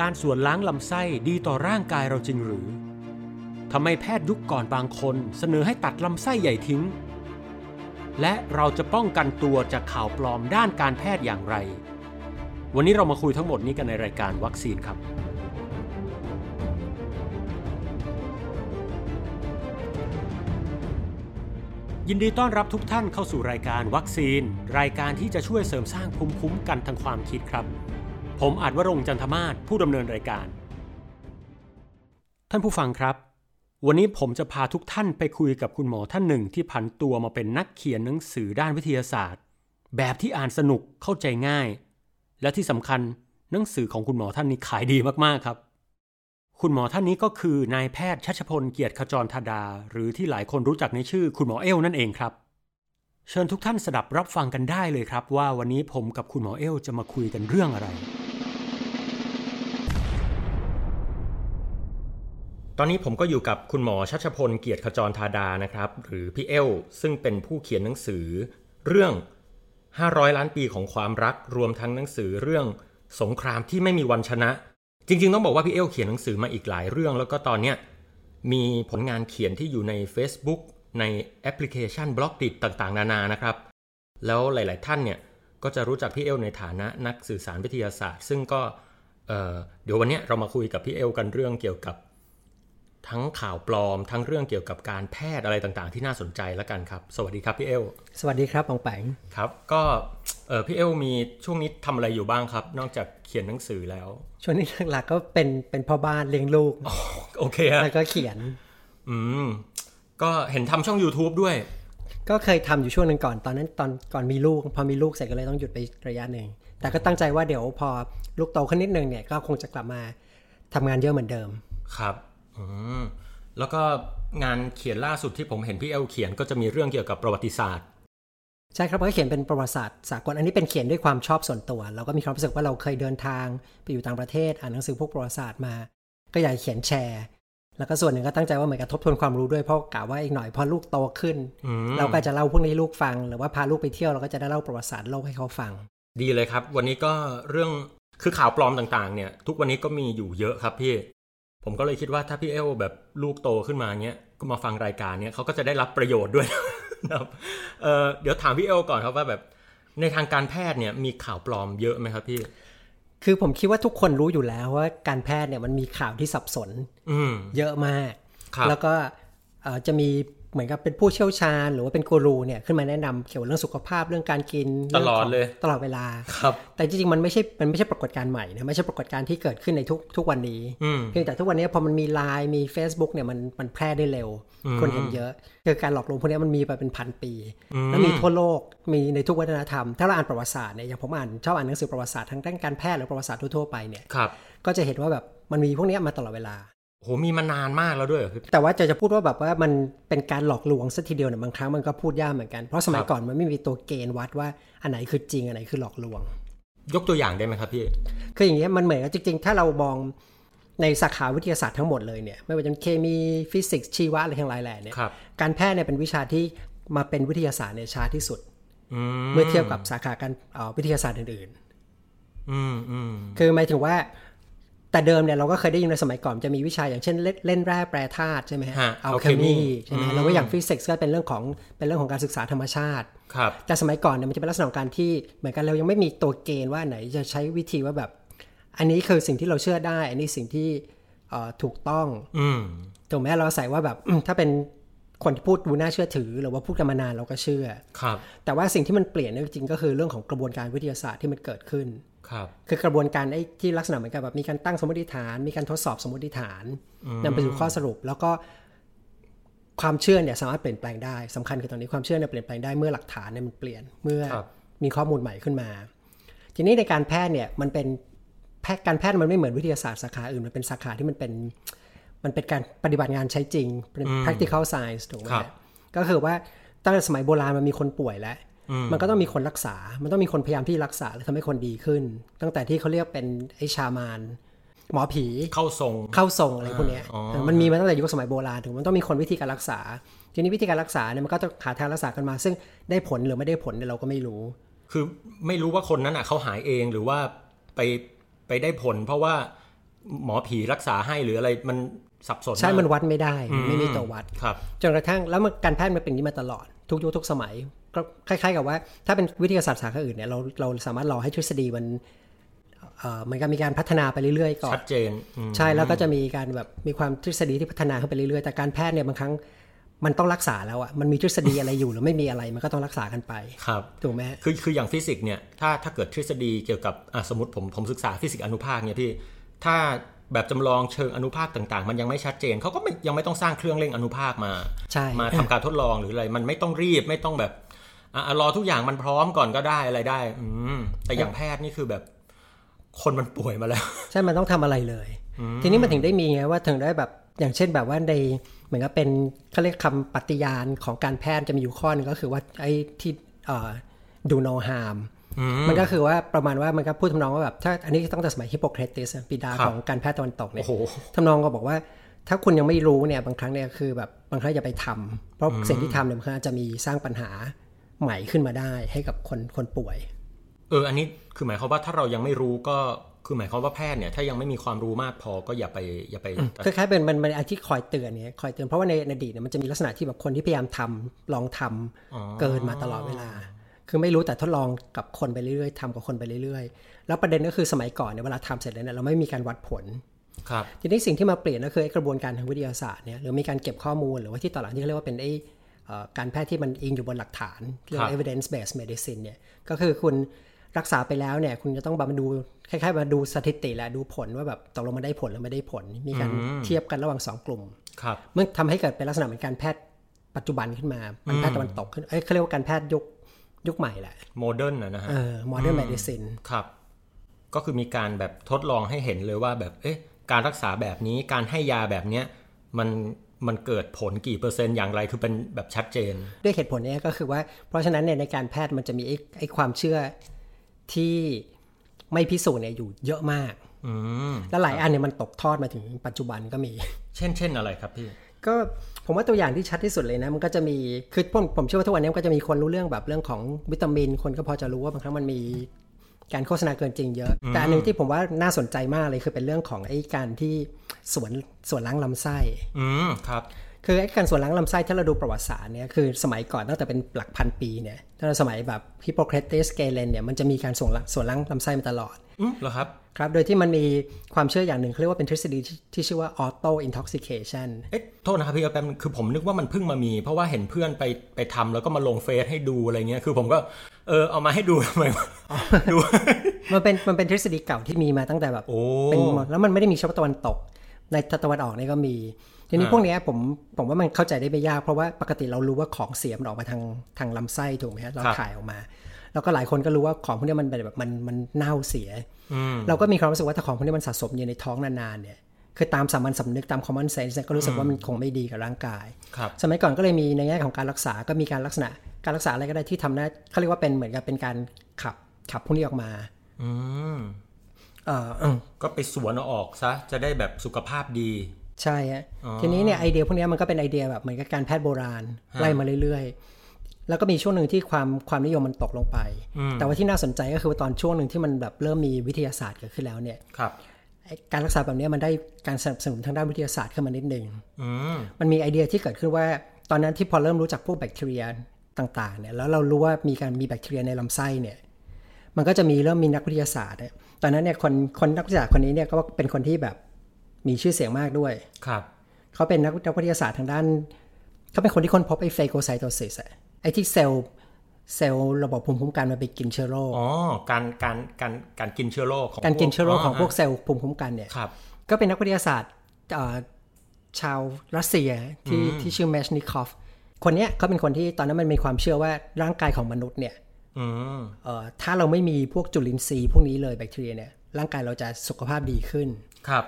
การส่วนล้างลำไส้ดีต่อร่างกายเราจริงหรือทำไมแพทย์ยุคก่อนบางคนเสนอให้ตัดลำไส้ใหญ่ทิ้ง และเราจะป้องกันตัวจากข่าวปลอมด้านการแพทย์อย่างไร วันนี้เรามาคุยทั้งหมดนี้กันในรายการวัคซีนครับ ยินดีต้อนรับทุกท่านเข้าสู่รายการวัคซีน รายการที่จะช่วยเสริมสร้างภูมิคุ้มกันทางความคิดครับ ผมอาจวรงจันทมาศผู้ดำเนินรายการ ท่านผู้ฟังครับ วันนี้ผมจะพาทุกท่านไปคุยกับคุณหมอท่านหนึ่งที่ผันตัวมาเป็นนักเขียนหนังสือด้านวิทยาศาสตร์ แบบที่อ่านสนุกเข้าใจง่าย และที่สำคัญหนังสือของคุณหมอท่านนี้ขายดีมากๆครับ คุณหมอท่านนี้ก็คือนายแพทย์ชัชพลเกียรติขจรธาดา หรือที่หลายคนรู้จักในชื่อคุณหมอเอลนั่นเองครับเชิญทุกท่านสดับรับฟังกันได้เลยครับ ว่าวันนี้ผมกับคุณหมอเอลจะมาคุยกันเรื่องอะไร ตอนนี้ผมก็อยู่กับคุณหมอชัชพลเกียรติขจรธาดานะครับ หรือพี่เอลซึ่งเป็นผู้เขียนหนังสือ เรื่อง 500 ล้านปีของความรักรวมทั้งหนังสือเรื่องสงครามที่ไม่มีวันชนะ จริง ๆ ต้องบอกว่าพี่เอลเขียนหนังสือมาอีกหลายเรื่อง แล้วก็ตอนเนี้ยมีผลงานเขียนที่อยู่ใน Facebook ในแอปพลิเคชัน Blockdit่างๆ นานานะครับ แล้วหลาย ๆ ท่านเนี่ยก็จะรู้จักพี่เอลในฐานะนักสื่อสารวิทยาศาสตร์ ซึ่งก็เเดี๋ยววันนี้เรามาคุยกับพี่เอลกันเรื่องเกี่ยวกับ ทั้งข่าวปลอมทั้งเรื่องเกี่ยวกับการแพทย์อะไรต่างๆ ที่น่าสนใจแล้วกันครับ สวัสดีครับพี่เอลสวัสดีครับปองแปงครับ ก็เออพี่เอลมีช่วงนี้ทำอะไรอยู่บ้างครับ นอกจากเขียนหนังสือแล้ว ช่วงนี้หลักๆก็เป็นเป็นพ่อบ้านเลี้ยงลูกโอเคฮะแล้วก็เขียน อืมก็เห็นทำช่อง YouTube ด้วย ก็เคยทำอยู่ช่วงหนึ่งก่อนตอนนั้นตอนก่อนมีลูก พอมีลูกเสร็จก็เลยต้องหยุดไประยะหนึ่งแต่ก็ตั้งใจว่าเดี๋ยวพอลูกโตขึ้นนิดนึงเนี่ยก็คงจะกลับมาทำงานเยอะเหมือนเดิมครับอืม แล้วก็งานเขียนล่าสุดที่ผมเห็นพี่เอลเขียนก็จะมีเรื่องเกี่ยวกับประวัติศาสตร์ใช่ครับก็เขียนเป็นประวัติศาสตร์สากลอันนี้เป็นเขียนด้วยความชอบส่วนตัว เราก็มีความรู้สึกว่าเราเคยเดินทางไปอยู่ต่างประเทศอ่านหนังสือพวกประวัติศาสตร์มา ก็อยากเขียนแชร์ แล้วก็ส่วนหนึ่งก็ตั้งใจว่าเหมือนกับทบทวนความรู้ด้วยเพราะกะว่าอีกหน่อยพอลูกโตขึ้น เราก็จะเล่าพวกนี้ลูกฟัง หรือว่าพาลูกไปเที่ยวเราก็จะได้เล่าประวัติศาสตร์โลกให้เขาฟัง ดีเลยครับ วันนี้ก็เรื่องคือข่าวปลอมต่างๆ เนี่ย ทุกวันนี้ก็มีอยู่เยอะครับพี่ ผมก็เลยคิดว่าถ้าพี่เอลแบบลูกโตขึ้นมาเนี้ยก็มาฟังรายการเนี้ยเขาก็จะได้รับประโยชน์ด้วยนะครับเอ่อเดี๋ยวถามพี่เอลก่อนครับว่าแบบในทางการแพทย์เนี่ยมีข่าวปลอมเยอะไหมครับพี่ คือผมคิดว่าทุกคนรู้อยู่แล้วว่าการแพทย์เนี่ยมันมีข่าวที่สับสนอืมเยอะมากครับแล้วก็เอ่อจะมี เหมือนกับเป็นผู้เชี่ยวชาญ หรือว่าเป็นกูรูเนี่ยขึ้นมาแนะนำเกี่ยวกับเรื่องสุขภาพเรื่องการกินตลอดเลยตลอดเวลาครับ แต่จริงๆมันไม่ใช่มันไม่ใช่ปรากฏการณ์ใหม่นะไม่ใช่ปรากฏการณ์ที่เกิดขึ้นในทุกทุกวันนี้อืมเพียงแต่ทุกวันนี้พอมันมีไลน์มี Facebook เนี่ยมันมันแพร่ได้เร็ว คนเห็นเยอะคือการหลอกลวงพวกนี้มันมีมาเป็นพันปี แล้วมีทั่วโลกมีในทุกวัฒนธรรม ถ้าเราอ่านประวัติศาสตร์เนี่ยอย่างผมอ่านชอบอ่านหนังสือประวัติศาสตร์ทั้งด้านการแพทย์หรือประวัติศาสตร์ทั่วๆไปเนี่ยครับก็จะเห็นว่าแบบมันมีพวกนี้มาตลอดเวลา โหมีมานานมากแล้วด้วยเหรอพี่แต่ว่าจะจะพูดว่าแบบว่ามันเป็นการหลอกลวงสัทีเดียวเนี่ยบางครั้งมันก็พูดยากเหมือนกัน เพราะสมัยครับก่อนมันไม่มีตัวเกณฑ์วัดว่าอันไหนคือจริงอันไหนคือหลอกลวง ยกตัวอย่างได้ไหมครับพี่คืออย่างเงี้ยมันเหมือนกับจริง ๆ ถ้าเรามองในสาขาวิทยาศาสตร์ทั้งหมดเลยเนี่ยไม่ว่าจะเป็นเคมีฟิสิกส์ชีวะอะไรทั้งหลายแหล่เนี่ยครับการแพทย์เนี่ยเป็นวิชาที่มาเป็นวิทยาศาสตร์เนี่ยช้าที่สุดอืมเมื่อเทียบกับสาขาการเอ่อวิทยาศาสตร์อื่นอืมอืมๆคือหมายถึงว่า แต่เดิมเนี่ยเราก็เคยได้ยินในสมัยก่อนจะมีวิชาอย่างเช่นเล่นเล่นแร่แปรธาตุใช่ไหมฮะฮะอัลเค alchemy มีใช่ไหมอืมแล้วก็อย่างฟิสิกส์ก็เป็นเรื่องของเป็นเรื่องของการศึกษาธรรมชาติครับแต่สมัยก่อนเนี่ยมันจะเป็นลักษณะของการที่เหมือนกันเรายังไม่มีตัวเกณฑ์ว่าไหนจะใช้วิธีว่าแบบ อันนี้คือสิ่งที่เราเชื่อได้ อันนี้สิ่งที่เอ่อถูกต้องอืมถูกไหมเราใส่ว่าแบบถ้าเป็นคนที่พูดดูน่าเชื่อถือ หรือว่าพูดกันมานานเราก็เชื่อครับแต่ว่าสิ่งที่มันเปลี่ยนเนี่ยจริงๆก็คือเรื่องของกระบวนการวิทยาศาสตร์ที่มันเกิดขึ้น ครับคือกระบวนการไอ้ที่ลักษณะเหมือนกับแบบมีการตั้งสมมติฐาน มีการทดสอบสมมติฐานนำไปสู่ข้อสรุป แล้วก็ความเชื่อเนี่ยสามารถเปลี่ยนแปลงได้สำคัญคือตอนนี้ความเชื่อเนี่ยเปลี่ยนแปลงได้เมื่อหลักฐานเนี่ยมันเปลี่ยนเมื่อครับมีข้อมูลใหม่ขึ้นมา ทีนี้ในการแพทย์เนี่ยมันเป็นแพทย์การแพทย์มันไม่เหมือนวิทยาศาสตร์สาขาอื่นมันเป็นสาขาที่มันเป็นมันเป็นการปฏิบัติงานใช้จริงเป็น practical science ถูกไหมครับฮะก็คือว่าตั้งแต่สมัยโบราณมันมีคนป่วยแล้ว มันก็ต้องมีคนรักษา มันต้องมีคนพยายามที่รักษาและทำให้คนดีขึ้น ตั้งแต่ที่เขาเรียกเป็นไอชามานหมอผีเข้าทรงเข้าทรงอะไรพวกเนี้ยอ๋อเออมันมีมาตั้งแต่ยุคสมัยโบราณถึงมันต้องมีคนวิธีการรักษา ทีนี้วิธีการรักษาเนี่ยมันก็ต้องหาทางรักษากันมา ซึ่งได้ผลหรือไม่ได้ผลเนี่ยเราก็ไม่รู้ คือไม่รู้ว่าคนนั้นอะเขาหายเองหรือว่าไปไปได้ผล เพราะว่าหมอผีรักษาให้หรืออะไรมันสับสนใช่ากมันวัดไม่ได้ไม่มีตัววัดครับจนกระทั่งแล้วมันการแพทย์มันเป็นอย่างนี้มาตลอดทุกยุคทุกสมัย ก็คล้าย ๆ กับว่า ถ้าเป็นวิทยาศาสตร์สาขาอื่นเนี่ยเราเราสามารถรอให้ทฤษฎีมันเอ่อมันก็มีการพัฒนาไปเรื่อยๆก่อนชัดเจนอืมใช่แล้วก็จะมีการแบบมีความทฤษฎีที่พัฒนาขึ้นไปเรื่อยๆแต่การแพทย์เนี่ยบางครั้งมันต้องรักษาแล้วอะมันมีทฤษฎีอะไรอยู่หรือไม่มีอะไรมันก็ต้องรักษากันไปครับถูกไหมคือคืออย่างฟิสิกส์เนี่ยถ้าถ้าเกิดทฤษฎีเกี่ยวกับอะสมมติผมผมศึกษาฟิสิกส์อนุภาคเนี่ยพี่ถ้าแบบจำลองเชิงอนุภาคต่างๆ มันยังไม่ชัดเจนเขาก็ไม่ยังไม่ต้องสร้างเครื่องเร่งอนุภาคมาใช่มาทำการทดลองหรืออะไรมันไม่ต้องรีบไม่ต้องแบบ อะอะรอทุกอย่างมันพร้อมก่อนก็ได้อะไรได้ อืมแต่อย่างแพทย์นี่คือแบบ คนมันป่วยมาแล้ว ใช่มันต้องทำอะไรเลย ทีนี้มันถึงได้มีไงว่าถึงได้แบบอย่างเช่นแบบว่าในเหมือนกับเป็นเขาเรียกคำปฏิญาณของการแพทย์จะมีอยู่ข้อหนึงก็คือว่าไอ้ที่เอ่อ do no harm มันก็คือว่าประมาณว่ามันก็พูดทำนองว่าแบบถ้าอันนี้ตั้งแต่สมัยฮิปโปเครติสปิดาครับของการแพทย์ตะวันตกเนี่ยโอ้โหทำนองก็บอกว่า ถ้าคุณยังไม่รู้เนี่ยบางครั้งเนี่ยคือแบบบางครั้งอย่าไปทำเพราะสิ่งที่ทำเนี่ยบางครั้งอาจจะมีสร้างปัญหา ใหม่ขึ้นมาได้ให้กับคนคนป่วย เออ อันนี้คือหมายความว่าถ้าเรายังไม่รู้ก็คือหมายความว่าแพทย์เนี่ยถ้ายังไม่มีความรู้มากพอก็อย่าไปอย่าไปคล้ายๆเป็นมันมันอันที่คอยเตือนเนี่ยคอยเตือนเพราะว่าในในอดีตเนี่ยมันจะมีลักษณะที่แบบคนที่พยายามทำลองทำเกินมาตลอดเวลา คือไม่รู้แต่ทดลองกับคนไปเรื่อยๆทำกับคนไปเรื่อยๆ แล้วประเด็นก็คือสมัยก่อนเนี่ยเวลาทำเสร็จแล้วเนี่ยเราไม่มีการวัดผลครับทีนี้สิ่งที่มาเปลี่ยนก็คือไอ้กระบวนการทางวิทยาศาสตร์เนี่ยหรือมีการเก็บข้อมูลหรือว่าที่ต่อหลังที่เขาเรียกว่าเป็นไอ้เอ่อ การแพทย์ที่มันอิงอยู่บนหลักฐานเรียกว่า evidence based medicine เนี่ยก็คือคุณรักษาไปแล้วเนี่ยคุณจะต้องแบบมาดูคล้ายๆมาดูสถิติแหละดูผลว่าแบบตกลงมันได้ผลหรือไม่ได้ผล มีการเทียบกันระหว่างสองกลุ่มครับเมื่อทำให้เกิดเป็นลักษณะเหมือนการแพทย์ปัจจุบันขึ้นมามันแพทย์ตะวันตกขึ้นเอ้ยเขาเรียกว่าการแพทย์ยุคยุคใหม่แหละโมเดิร์นนะฮะเออ modern medicine ครับ ก็คือมีการแบบทดลองให้เห็นเลยว่าแบบเอ๊ะการรักษาแบบนี้การให้ยาแบบเนี้ยมัน มันเกิดผลกี่เปอร์เซ็นต์อย่างไรคือเป็นแบบชัดเจน ด้วยเหตุผลเนี้ก็คือว่า เพราะฉะนั้นเนี่ยในการแพทย์มันจะมีไอ้ไอ้ความเชื่อที่ไม่พิสูจน์เนี่ยอยู่เยอะมากอืมและหลายอันเนี่ยมันตกทอดมาถึงปัจจุบันก็มี เช่นเช่นอะไรครับพี่ ก็ผมว่าตัวอย่างที่ชัดที่สุดเลยนะ มันก็จะมีคือผมผมเชื่อว่าทุกวันนี้มันก็จะมีคนรู้เรื่องแบบเรื่องของวิตามิน คนก็พอจะรู้ว่าบางครั้งมันมีการโฆษณาเกินจริงเยอะ แต่อันหนึงที่ผมว่าน่าสนใจมากเลยคือเป็นเรื่องของไอ้การที่ สวนสวนล้างลำไส้อืมครับคือไอ้การสวนล้างลำไส้ถ้าเราดูประวัติศาสตร์เนี่ยคือสมัยก่อนตั้งแต่เป็นหลักพันปีเนี่ยถ้าเราสมัยแบบฮิปโปเครติสเกเลนเนี่ยมันจะมีการสวนล้างสวนล้างลำไส้มาตลอดอืมเหรอครับครับโดยที่มันมีความเชื่ออย่างหนึ่งเขาเรียกว่าเป็นทฤษฎีที่ที่ชื่อว่า auto intoxication เอ๊ะโทษนะครับพี่แป๊บนึงคือผมนึกว่ามันเพิ่งมามี เพราะว่าเห็นเพื่อนไปไปทำแล้วก็มาลงเฟซให้ดูอะไรเงี้ยคือผมก็เออเอามาให้ดูทำไมวะดูมันเป็นมันเป็นทฤษฎีเก่าที่มีมาตั้งแต่แบบโอ้เป็นหมดแล้วมันไม่ได้มีเฉพาะตะวันตก ในตะวันออกนี่ก็มี ทีนี้อ่าพวกเนี้ยผมผมว่ามันเข้าใจได้ไม่ยาก เพราะว่าปกติเรารู้ว่าของเสียมันออกมาทางทางลำไส้ถูกไหมฮะเราถ่ายออกมาแล้วก็หลายคนก็รู้ว่าของพวกเนี้ยมันเป็นแบบมันมันเน่าเสียอืมเราก็มีความรู้สึกว่าถ้าของพวกนี้มันสะสมอยู่ในท้องนานๆเนี่ยคือตามสามัญสำนึกตาม common sense เนี่ยก็รู้สึกว่ามันคงไม่ดีกับร่างกายครับสมัยก่อนก็เลยมีในแง่ของการรักษาก็มีการลักษณะ การรักษาอะไรก็ได้ที่ทำหน้าเขาเรียกว่าเป็นเหมือนกับเป็นการขับขับพวกนี้ออกมาอืมเอออืม ก็ไปสวนเอาออกซะจะได้แบบสุขภาพดี ใช่ฮะทีนี้เนี่ยไอเดียพวกนี้มันก็เป็นไอเดียแบบเหมือนกับการแพทย์โบราณไล่มาเรื่อยๆ แล้วก็มีช่วงหนึ่งที่ความความนิยมมันตกลงไป แต่ว่าที่น่าสนใจก็คือว่าตอนช่วงหนึ่งที่มันแบบเริ่มมีวิทยาศาสตร์เกิดขึ้นแล้วเนี่ยครับไอ้การรักษาแบบเนี้ยมันได้การสนับสนุนทางด้านวิทยาศาสตร์ขึ้นมานิดหนึ่งอืมมันมีไอเดียที่เกิดขึ้นว่า ตอนนั้นที่พอเริ่มรู้จักพวกแบคทีเรียต่างๆเนี่ยแล้วเรารู้ว่ามีการมีแบคทีเรียในลำไส้เนี่ย มันก็จะมีเริ่มมีนักวิทยาศาสตร์เนี่ยตอนนั้นเนี่ยคนคนนักวิทยาศาสตร์คนนี้เนี่ยก็เป็นคนที่แบบมีชื่อเสียงมากด้วย ครับ เขาเป็นนักนักวิทยาศาสตร์ทางด้าน เขาเป็นคนที่ค้นพบไอ้ phagocytosis อะไอ้ที่เซลล์เซลล์ระบบภูมิคุ้มกันมันไปกินเชื้อโรค อ๋อ การการการการกินเชื้อโรคของการกินเชื้อโรคของพวกฮะเซลล์ภูมิคุ้มกันเนี่ย ครับ ก็เป็นนักวิทยาศาสตร์เอ่อชาวรัสเซียที่ที่ชื่อเมชนิคอฟ คนเนี้ยเขาเป็นคนที่ตอนนั้นมันมีความเชื่อว่าร่างกายของมนุษย์เนี่ยอืมเอ่อ ถ้าเราไม่มีพวกจุลินทรีย์พวกนี้เลยแบคทีเรียเนี่ยร่างกายเราจะสุขภาพดีขึ้นครับ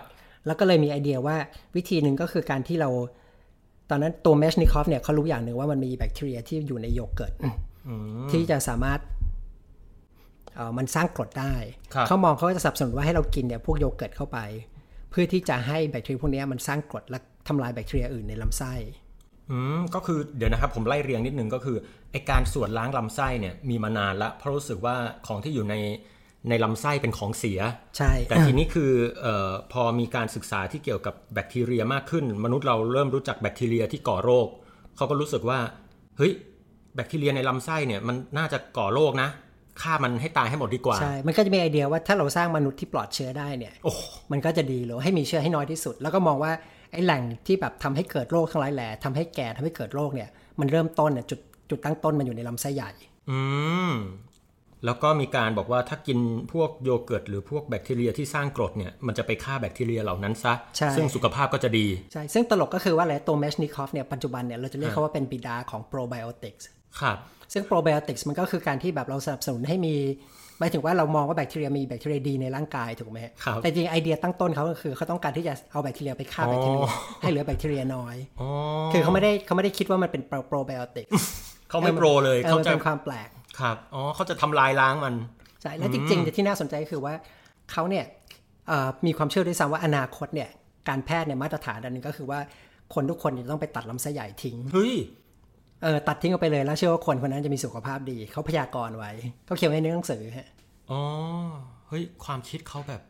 แล้วก็เลยมีไอเดียว่าวิธีหนึ่งก็คือการที่เรา ตอนนั้นตัวเมชนิคอฟเนี่ยเขารู้อย่างหนึ่งว่ามันมีแบคทีเรียที่อยู่ในโยเกิร์ตที่จะสามารถเอ่อมันสร้างกรดได้ครับเขามองเขาก็จะสนับสนุนว่าให้เรากินเนี่ยพวกโยเกิร์ตเข้าไป เพื่อที่จะให้แบคทีเรียพวกเนี้ยมันสร้างกรดและทำลายแบคทีเรียอื่นในลำไส้ อืมก็คือเดี๋ยวนะครับผมไล่เรียงนิดนึงก็คือไอ้การสวนล้างลำไส้เนี่ยมีมานานละเพราะรู้สึกว่าของที่อยู่ในในลำไส้เป็นของเสีย ใช่ แต่ทีนี้คือเออพอมีการศึกษาที่เกี่ยวกับแบคทีเรียมากขึ้น มนุษย์เราเริ่มรู้จักแบคทีเรียที่ก่อโรคเขาก็รู้สึกว่าเฮ้ยแบคทีเรียในลำไส้เนี่ยมันน่าจะก่อโรคนะฆ่ามันให้ตายให้หมดดีกว่า ใช่ มันก็จะมีไอเดียว่าถ้าเราสร้างมนุษย์ที่ปลอดเชื้อได้เนี่ยโอ้มันก็จะดีหรือว่าให้มีเชื้อให้น้อยที่สุด แล้วก็มองว่า ไอ้แหล่งที่แบบทำให้เกิดโรคทั้งหลายแหล่ทำให้แก่ทำให้เกิดโรคเนี่ย มันเริ่มต้นเนี่ยจุดจุดตั้งต้นมันอยู่ในลำไส้ใหญ่ อืมแล้วก็มีการบอกว่าถ้ากินพวกโยเกิร์ตหรือพวกแบคทีเรียที่สร้างกรดเนี่ยมันจะไปฆ่าแบคทีเรียเหล่านั้นซะใช่ซึ่งสุขภาพก็จะดี ใช่ ซึ่งตลกก็คือว่าอะไรตัวเมชนิคอฟเนี่ยปัจจุบันเนี่ยเราจะเรียกเขาว่าเป็นบิดาของโปรไบโอติกส์ครับ ซึ่งโปรไบโอติกส์มันก็คือการที่แบบเราสนับสนุนให้มีหมายถึงว่าเรามองว่าแบคทีเรียมีแบคทีเรียดีในร่างกายถูกไหมฮะครับแต่จริงไอเดียตั้งต้นเขาก็คือเขาต้องการที่จะเอาแบคทีเรียไปฆ่าแบคทีเรียอ๋อให้เหลือแบคทีเรียน้อยอ๋อคือเขาไม่ได้เขาไม่ได้คิดว่ามันเป็นโปรไบโอติกส์เขาไม่โปรเลยเออเขามันจะเป็นความแปลกครับอ๋อเขาจะทำลายล้างมันใช่แล้วจริงๆที่น่าสนใจก็คือว่าเขาเนี่ยเอ่อมีความเชื่อด้วยซ้ำว่าอนาคตเนี่ยการแพทย์เนี่ยมาตรฐานอันหนึงก็คือว่าคนทุกคนจะต้องไปตัดลำไส้ใหญ่ทิ้งเฮ้ย เออตัดทิ้งออกไปเลยแล้วเชื่อว่าคนคนนั้นจะมีสุขภาพดีเขาพยากรณ์ไว้เขาเขียนไว้ในหนังสือฮะอ๋อเฮ้ยความคิดเขาแบบ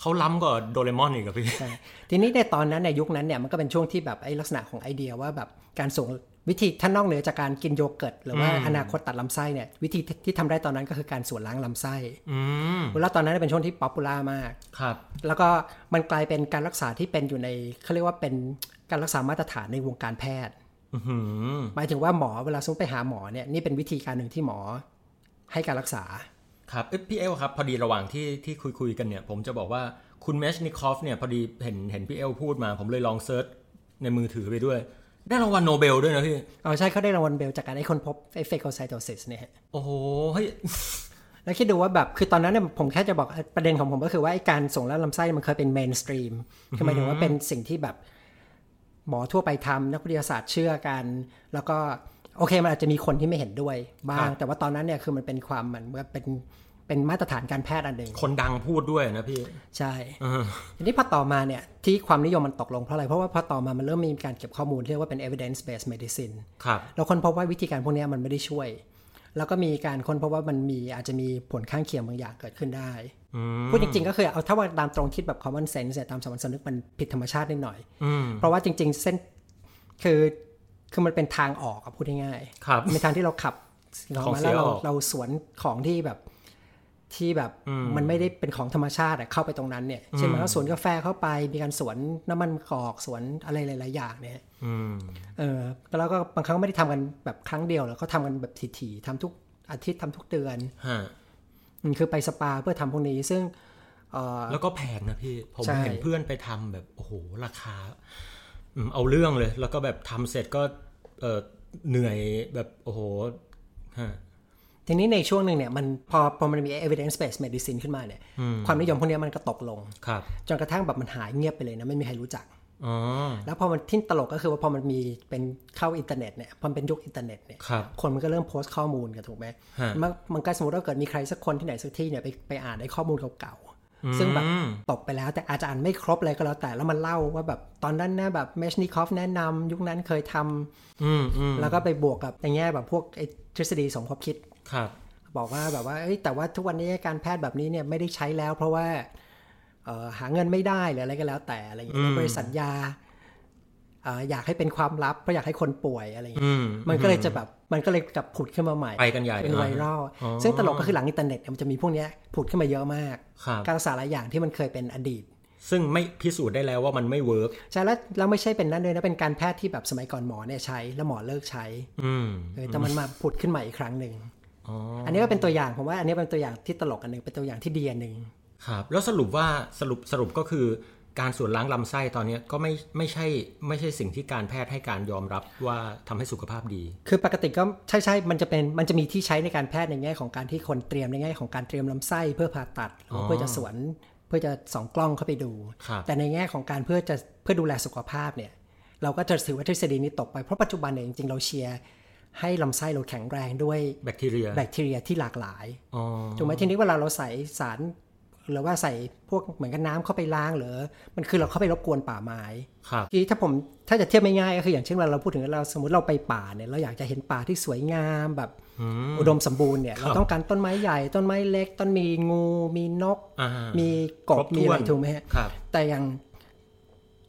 เขาล้ำกว่าโดเรมอนอีกอะพี่ใช่ทีนี้ในตอนนั้นในยุคนั้นเนี่ยมันก็เป็นช่วงที่แบบไอ้ลักษณะของไอเดียว่าแบบการส่งวิธีถ้านอกเหนือจากการกินโยเกิร์ตหรือว่าอืมอนาคตตัดลำไส้เนี่ยวิธีที่ทำได้ตอนนั้นก็คือการสวนล้างลำไส้อืมแล้วตอนนั้นเป็นช่วงที่ popular มากครับ แล้วก็มันกลายเป็นการรักษาที่เป็นอยู่ในเขาเรียกว่าเป็นการรักษามาตรฐานในวงการแพทย์อือ หือหมายถึงว่าหมอเวลาสมมติไปหาหมอเนี่ยนี่เป็นวิธีการหนึ่งที่หมอให้การรักษา ครับเอ้ยพี่เอลครับ พอดีระหว่างที่ที่คุยคุยกันเนี่ย ผมจะบอกว่าคุณเมชนิคอฟเนี่ยพอดีเห็นเห็นพี่เอลพูดมา ผมเลยลอง search ในมือถือไปด้วย ได้รางวัลโนเบลด้วยนะพี่เอาใช่เขาได้รางวัลโนเบลจากการได้ค้นพบไอ้ phagocytosis เนี่ยฮะโอ้โหเฮ้ยแล้วคิดดูว่าแบบคือตอนนั้นเนี่ยผมแค่จะบอกประเด็นของผมก็คือว่าไอ้การสวนล้างลำไส้มันเคยเป็น mainstream คือหมายถึงว่าเป็นสิ่งที่แบบ หมอทั่วไปทำนักวิทยาศาสตร์เชื่อกัน แล้วก็โอเคมันอาจจะมีคนที่ไม่เห็นด้วยบ้าคงรับแต่ว่าตอนนั้นเนี่ยคือมันเป็นความเหมือนว่าเป็นเป็นมาตรฐานการแพทย์อันหนึ่งคนดังพูดด้วยนะพี่ ใช่อ่าทีนี้พอต่อมาเนี่ยที่ความนิยมมันตกลงเพราะอะไร เพราะว่าพอต่อมามันเริ่มมีการเก็บข้อมูลที่เรียกว่าเป็น evidence based medicine ครับเราค้นพบว่าวิธีการพวกเนี้ยมันไม่ได้ช่วย แล้วก็มีการค้นพบว่ามันมีอาจจะมีผลข้างเคียงบางอย่างเกิดขึ้นได้อืม พูดจริงๆก็คือเอาถ้าว่าตามตรงคิดแบบ common sense เนี่ยตามสามัญสำนึกมันผิดธรรมชาตินิดหน่อยอืมเพราะว่าจริง ๆ เส้นคือคือมันเป็นทางออกอะพูดง่ายครับๆเป็นทางที่เราขับสิ่งของของมาเสีแล้วเรายออกเราสวนของที่แบบที่แบบมันไม่ได้เป็นของธรรมชาติอะเข้าไปตรงนั้นเนี่ยเช่นมันก็สวนกาแฟเข้าไปมีการสวนน้ำมันกอกสวนอะไรหลายๆอย่างเนี่ยอืมเออแล้วก็บางครั้งไม่ได้ทำกันแบบครั้งเดียวแล้วก็ทำกันแบบถี่ๆทำทุกอาทิตย์ทำทุกเดือน ฮะอืมคือไปสปาเพื่อทำพวกนี้ซึ่งเออแล้วก็แพงนะพี่ ผมใช่เห็นเพื่อนไปทำแบบโอ้โหราคาอืมเอาเรื่องเลย แล้วก็แบบทำเสร็จก็เออเหนื่อยแบบโอ้โหฮะทีนี้ในช่วงหนึ่งเนี่ยมันพอพอมันมี evidence based medicine ขึ้นมาเนี่ย ความนิยมพวกเนี้ยมันก็ตกลงครับจนกระทั่งแบบมันหายเงียบไปเลยนะไม่มีใครรู้จักอ๋อ แล้วพอมันที่ตลกก็คือว่าพอมันมีเป็นเข้าอินเทอร์เน็ตเนี่ยพอมันเป็นยุคอินเทอร์เน็ตเนี่ยครับคนมันก็เริ่มโพสต์ข้อมูลกันถูกไหมฮะมันมันก็สมมติว่าเกิดมีใครสักคนที่ไหนสักที่เนี่ยไปไปอ่านได้ข้อมูลเก่าๆซึ่งแบบอืมตกไปแล้วแต่อาจจะอ่านไม่ครบเลยก็แล้วแต่แล้วมันเล่าว่าแบบตอนนั้นนะแบบเมชนิคอฟแนะนำยุคนั้นเคยทำอืมอืมแล้วก็ไปบวกกับในแง่แบบพวกไอ้ทฤษฎีสมคบคิดครับ บอกว่าแบบว่าเอ้ยแต่ว่าทุกวันนี้การแพทย์แบบนี้เนี่ยไม่ได้ใช้แล้ว เพราะว่าเอ่อ หาเงินไม่ได้หรืออะไรก็แล้วแต่อะไรอย่างเงี้ยบริษัทยาเอ่ออยากให้เป็นความลับเพราะอยากให้คนป่วยอะไรอย่างเงี้ยอืมมันก็เลยจะแบบมันก็เลยกลับผุดขึ้นมาใหม่ไปกันใหญ่เป็นไวรัลอ๋อซึ่งตลกก็คือหลังอินเทอร์เน็ตเนี่ยมันจะมีพวกเนี้ยผุดขึ้นมาเยอะมากครับการรักษาหลายอย่างที่มันเคยเป็นอดีต ซึ่งไม่พิสูจน์ได้แล้วว่ามันไม่เวิร์กใช่แล้วแล้วไม่ใช่เป็นนั่นเลยนะเป็นการแพทย์ที่แบบสมัยก่อนหมอเนี่ยใช้แล้วหมอเลิกใช้อืมเออแต่มันมาผุดขึ้นใหม่อีกครั้งหนึ่งอ๋ออันนี้ก็เป็นตัวอย่างผมว่าอันนี้เป็นตัวอย่างที่ตลกอันหนึ่งเป็นตัวอย่างที่ดีอันหนึ่ง ครับแล้วสรุปว่าสรุปสรุปก็คือการสวนล้างลำไส้ตอนเนี้ยก็ไม่ไม่ใช่ไม่ใช่สิ่งที่การแพทย์ให้การยอมรับว่าทำให้สุขภาพดี คือปกติก็ใช่ใช่มันจะเป็นมันจะมีที่ใช้ในการแพทย์ในแง่ของการที่คนเตรียมในแง่ของการเตรียมลำไส้เพื่อผ่าตัดหรือว่าเพื่อจะสวนเพื่อจะส่องกล้องเข้าไปดูครับแต่ในแง่ของการเพื่อจะเพื่อดูแลสุขภาพเนี่ยเราก็จะถือว่าทฤษฎีนี้ตกไปเพราะปัจจุบันเนี่ยจริงๆเราเชียร์ให้ลำไส้เราแข็งแรงด้วยแบคทีเรียแบคทีเรียที่หลากหลายอ๋อถูกไหมทีนี้เวลาเราใส่สาร หรือว่าใส่พวกเหมือนกับน้ำเข้าไปล้างหรือ มันคือเราเข้าไปรบกวนป่าไม้ครับทีถ้าผมถ้าจะเทียบไม่ง่ายก็คืออย่างเช่นเวลาเราพูดถึงเราสมมติเราไปป่าเนี่ยเราอยากจะเห็นป่าที่สวยงามแบบอืมอุดมสมบูรณ์เนี่ยครับเราต้องการต้นไม้ใหญ่ต้นไม้เล็ก ต้นมีงูมีนกอ่ามีกคบรบถ้วนมีอะไรถูกไหมฮะครับแต่อย่าง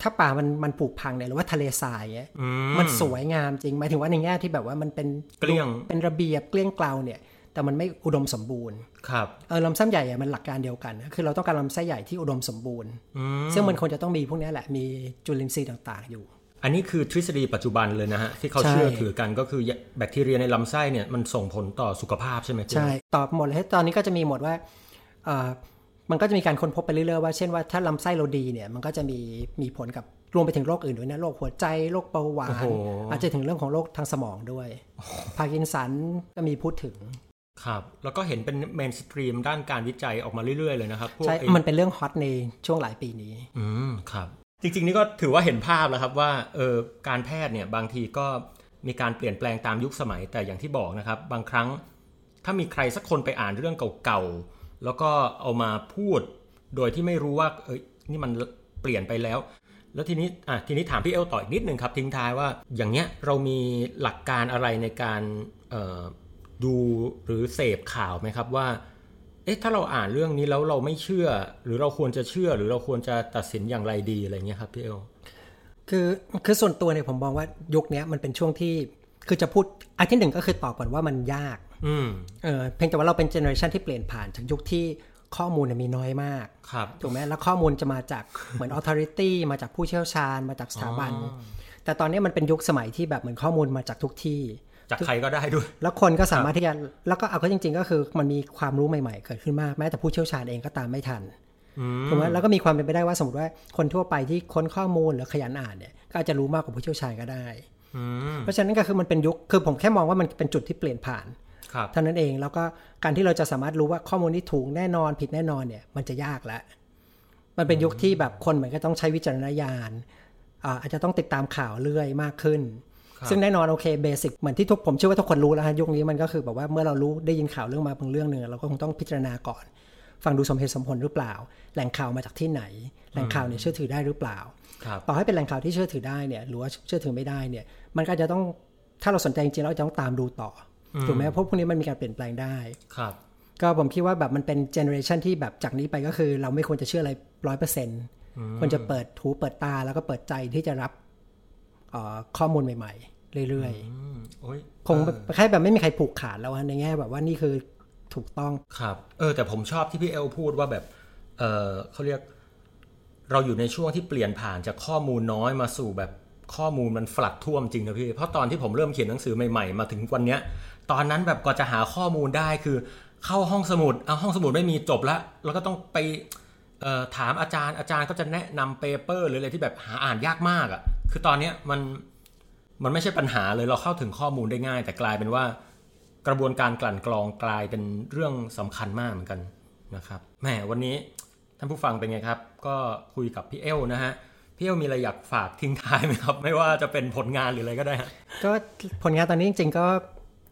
ถ้าป่ามันมันผุพังเนี่ยหรือว่าทะเลทรายเนี่ยอืมันสวยงามจริงหมายถึงว่าในแง่ที่แบบว่ามันเป็นเกลี้ยงเป็นระเบียบเกลี้ยงเกลาเนี่ย แต่มันไม่อุดมสมบูรณ์ ครับ เออลำไส้ใหญ่อะมันหลักการเดียวกันนะคือเราต้องการลำไส้ใหญ่ที่อุดมสมบูรณ์อืมซึ่งมันควรจะต้องมีพวกเนี้ยแหละ มีจุลินทรีย์ต่างๆ อยู่ อันนี้คือทฤษฎีปัจจุบันเลยนะฮะ ที่เขาใช่เชื่อถือกันก็คือแบคทีเรียในลำไส้เนี่ยมันส่งผลต่อสุขภาพใช่ไหมพี่ใช่ ตอบหมดเลยตอนนี้ก็จะมีหมดว่าเอ่อมันก็จะมีการค้นพบไปเรื่อยๆว่า เช่นว่าถ้าลำไส้เราดีเนี่ย มันก็จะมีมีผลกับรวมไปถึงโรคอื่นด้วยนะโรคหัวใจโรคเบาหวาโอ้นโหอาจจะถึงเรื่องของโรคทางสมองด้วย พาร์กินสันก็มีพูดถึง ครับแล้วก็เห็นเป็น mainstream ด้านการวิจัยออกมาเรื่อย ๆ เลยนะครับพวกใช่ไอ้มันเป็นเรื่องฮอตในช่วงหลายปีนี้ อืมครับ จริง ๆ นี่ก็ถือว่าเห็นภาพแล้วครับว่าเออการแพทย์เนี่ยบางทีก็มีการเปลี่ยนแปลงตามยุคสมัยแต่อย่างที่บอกนะครับ บางครั้งถ้ามีใครสักคนไปอ่านเรื่องเก่าๆแล้วก็เอามาพูด โดยที่ไม่รู้ว่าเอ้ยนี่มันเปลี่ยนไปแล้ว แล้วทีนี้อะทีนี้ถามพี่เอลต่ออีกนิดนึงครับทิ้งท้ายว่าอย่างเนี้ยเรามีหลักการอะไรในการเอ่อ ดูหรือเสพข่าวไหมครับว่า เอ๊ะถ้าเราอ่านเรื่องนี้แล้วเราไม่เชื่อ หรือเราควรจะเชื่อ หรือเราควรจะตัดสินอย่างไรดีอะไรเงี้ยครับพี่เอลคือคือส่วนตัวเนี่ยผมมองว่ายุคเนี้ยมันเป็นช่วงที่คือจะพูดอันที่หนึ่งก็คือตอบก่อนว่ามันยากอืมเออเพียงแต่ว่าเราเป็นเจเนอเรชันที่เปลี่ยนผ่านจากยุคที่ข้อมูลเนี่ยมีน้อยมากครับถูกไหมแล้วข้อมูลจะมาจากเหมือน authority มาจากผู้เชี่ยวชาญมาจากสถาบัน แต่ตอนนี้มันเป็นยุคสมัยที่แบบเหมือนข้อมูลมาจากทุกที่ จากใครก็ได้ด้วย แล้วคนก็สามารถที่จะแล้วก็เอาก็จริง ๆ ก็คือมันมีความรู้ใหม่ๆ เกิดขึ้นมากแม้แต่ผู้เชี่ยวชาญเองก็ตามไม่ทันอืมถูกไหมแล้วก็มีความเป็นไปได้ว่าสมมติว่าคนทั่วไปที่ค้นข้อมูลหรือขยันอ่านเนี่ยก็อาจจะรู้มากกว่าผู้เชี่ยวชาญก็ได้อืมเพราะฉะนั้นก็คือมันเป็นยุคคือผมแค่มองว่ามันเป็นจุดที่เปลี่ยนผ่านครับเท่านั้นเองแล้วก็การที่เราจะสามารถรู้ว่าข้อมูลที่ถูกแน่นอนผิดแน่นอนเนี่ย มันจะยากแล้วมันเป็นยุคที่แบบคนเหมือนก็ต้องใช้วิจารณญาณอ่าอาจจะต้องติดตามข่าวเรื่อยมากขึ้นครับ ซึ่งแน่นอนโอเคเบสิกเหมือนที่ทุกผมเชื่อว่าทุกคนรู้แล้วฮะยุคนี้มันก็คือแบบว่าเมื่อเรารู้ได้ยินข่าวเรื่องมาบางเรื่องหนึ่งเราก็คงต้องพิจารณาก่อนฟังดูสมเหตุสมผลหรือเปล่า แหล่งข่าวมาจากที่ไหน แหล่งข่าวเนี่ยเชื่อถือได้หรือเปล่าครับต่อให้เป็นแหล่งข่าวที่เชื่อถือได้เนี่ยหรือว่าเชื่อถือไม่ได้เนี่ย มันก็จะต้องถ้าเราสนใจจริงๆเราจะต้องตามดูต่อถูกไหมเพราะพวกนี้มันมีการเปลี่ยนแปลงได้ครับ ก็ผมคิดว่าแบบมันเป็น generation ที่แบบจากนี้ไปก็คือ เราไม่ควรจะเชื่ออะไรร้อยเปอร์เซ็นต์ควรจะเปิดหูเปิดตาแล้วก็เปิดใจที่จะรับเอ่อ ข้อมูลใหม่ๆ เรื่อยอืมโอ้ยๆคงแบบแค่แบบไม่มีใครผูกขาดแล้วอะในแง่แบบว่านี่คือถูกต้องครับ เออแต่ผมชอบที่พี่เอลพูดว่าแบบเออเขาเรียก เราอยู่ในช่วงที่เปลี่ยนผ่านจากข้อมูลน้อยมาสู่แบบข้อมูลมันฝลัดท่วมจริงนะพี่ เพราะตอนที่ผมเริ่มเขียนหนังสือใหม่ๆ มาถึงวันเนี้ย ตอนนั้นแบบก็จะหาข้อมูลได้คือ เข้าห้องสมุดเอาห้องสมุดไม่มีจบละแล้วก็ต้องไปเอ่อ ถามอาจารย์อาจารย์ก็จะแนะนำเปเปอร์หรืออะไรที่แบบหาอ่านยากมากอะ่ะ คือตอนเนี้ยมันมันไม่ใช่ปัญหาเลยเราเข้าถึงข้อมูลได้ง่าย แต่กลายเป็นว่ากระบวนการกลั่นกรองกลายเป็นเรื่องสำคัญมากเหมือนกันนะครับแหมวันนี้ท่านผู้ฟังเป็นไงครับ ก็คุยกับพี่เอลนะฮะพี่เอลมีอะไรอยากฝากทิ้งท้ายไหมครับ ไม่ว่าจะเป็นผลงานหรืออะไรก็ได้ฮะก็ผลงานตอนนี้จริง ๆ ก็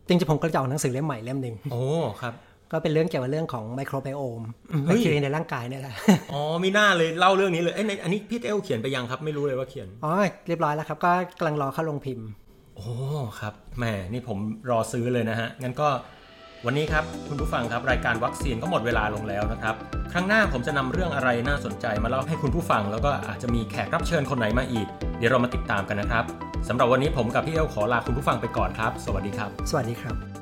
จริงๆผมก็จะออกหนังสือเล่มใหม่เล่มหนึ่งโอ้ครับ ก็เป็นเรื่องเกี่ยวกับเรื่องของไมโครไบโอมเฮ้แบคยทีเรียในร่างกายเนี่ยแหละ อ๋อ มีหน้าเลยเล่าเรื่องนี้เลยเอ้ยในอันนี้พี่เอลเขียนไปยังครับ ไม่รู้เลยว่าเขียน อ๋อ เรียบร้อยแล้วครับ ก็กำลังรอเข้าลงพิมพ์ โอ้ ครับ แหม นี่ผมรอซื้อเลยนะฮะ งั้นก็วันนี้ครับ คุณผู้ฟังครับ รายการวัคซีนก็หมดเวลาลงแล้วนะครับ ครั้งหน้าผมจะนำเรื่องอะไรน่าสนใจมาเล่าให้คุณผู้ฟัง แล้วก็อาจจะมีแขกรับเชิญคนไหนมาอีก เดี๋ยวเรามาติดตามกันนะครับสำหรับวันนี้ผมกับพี่เอลขอลาคุณผู้ฟังไปก่อนครับ สวัสดีครับ สวัสดีครับ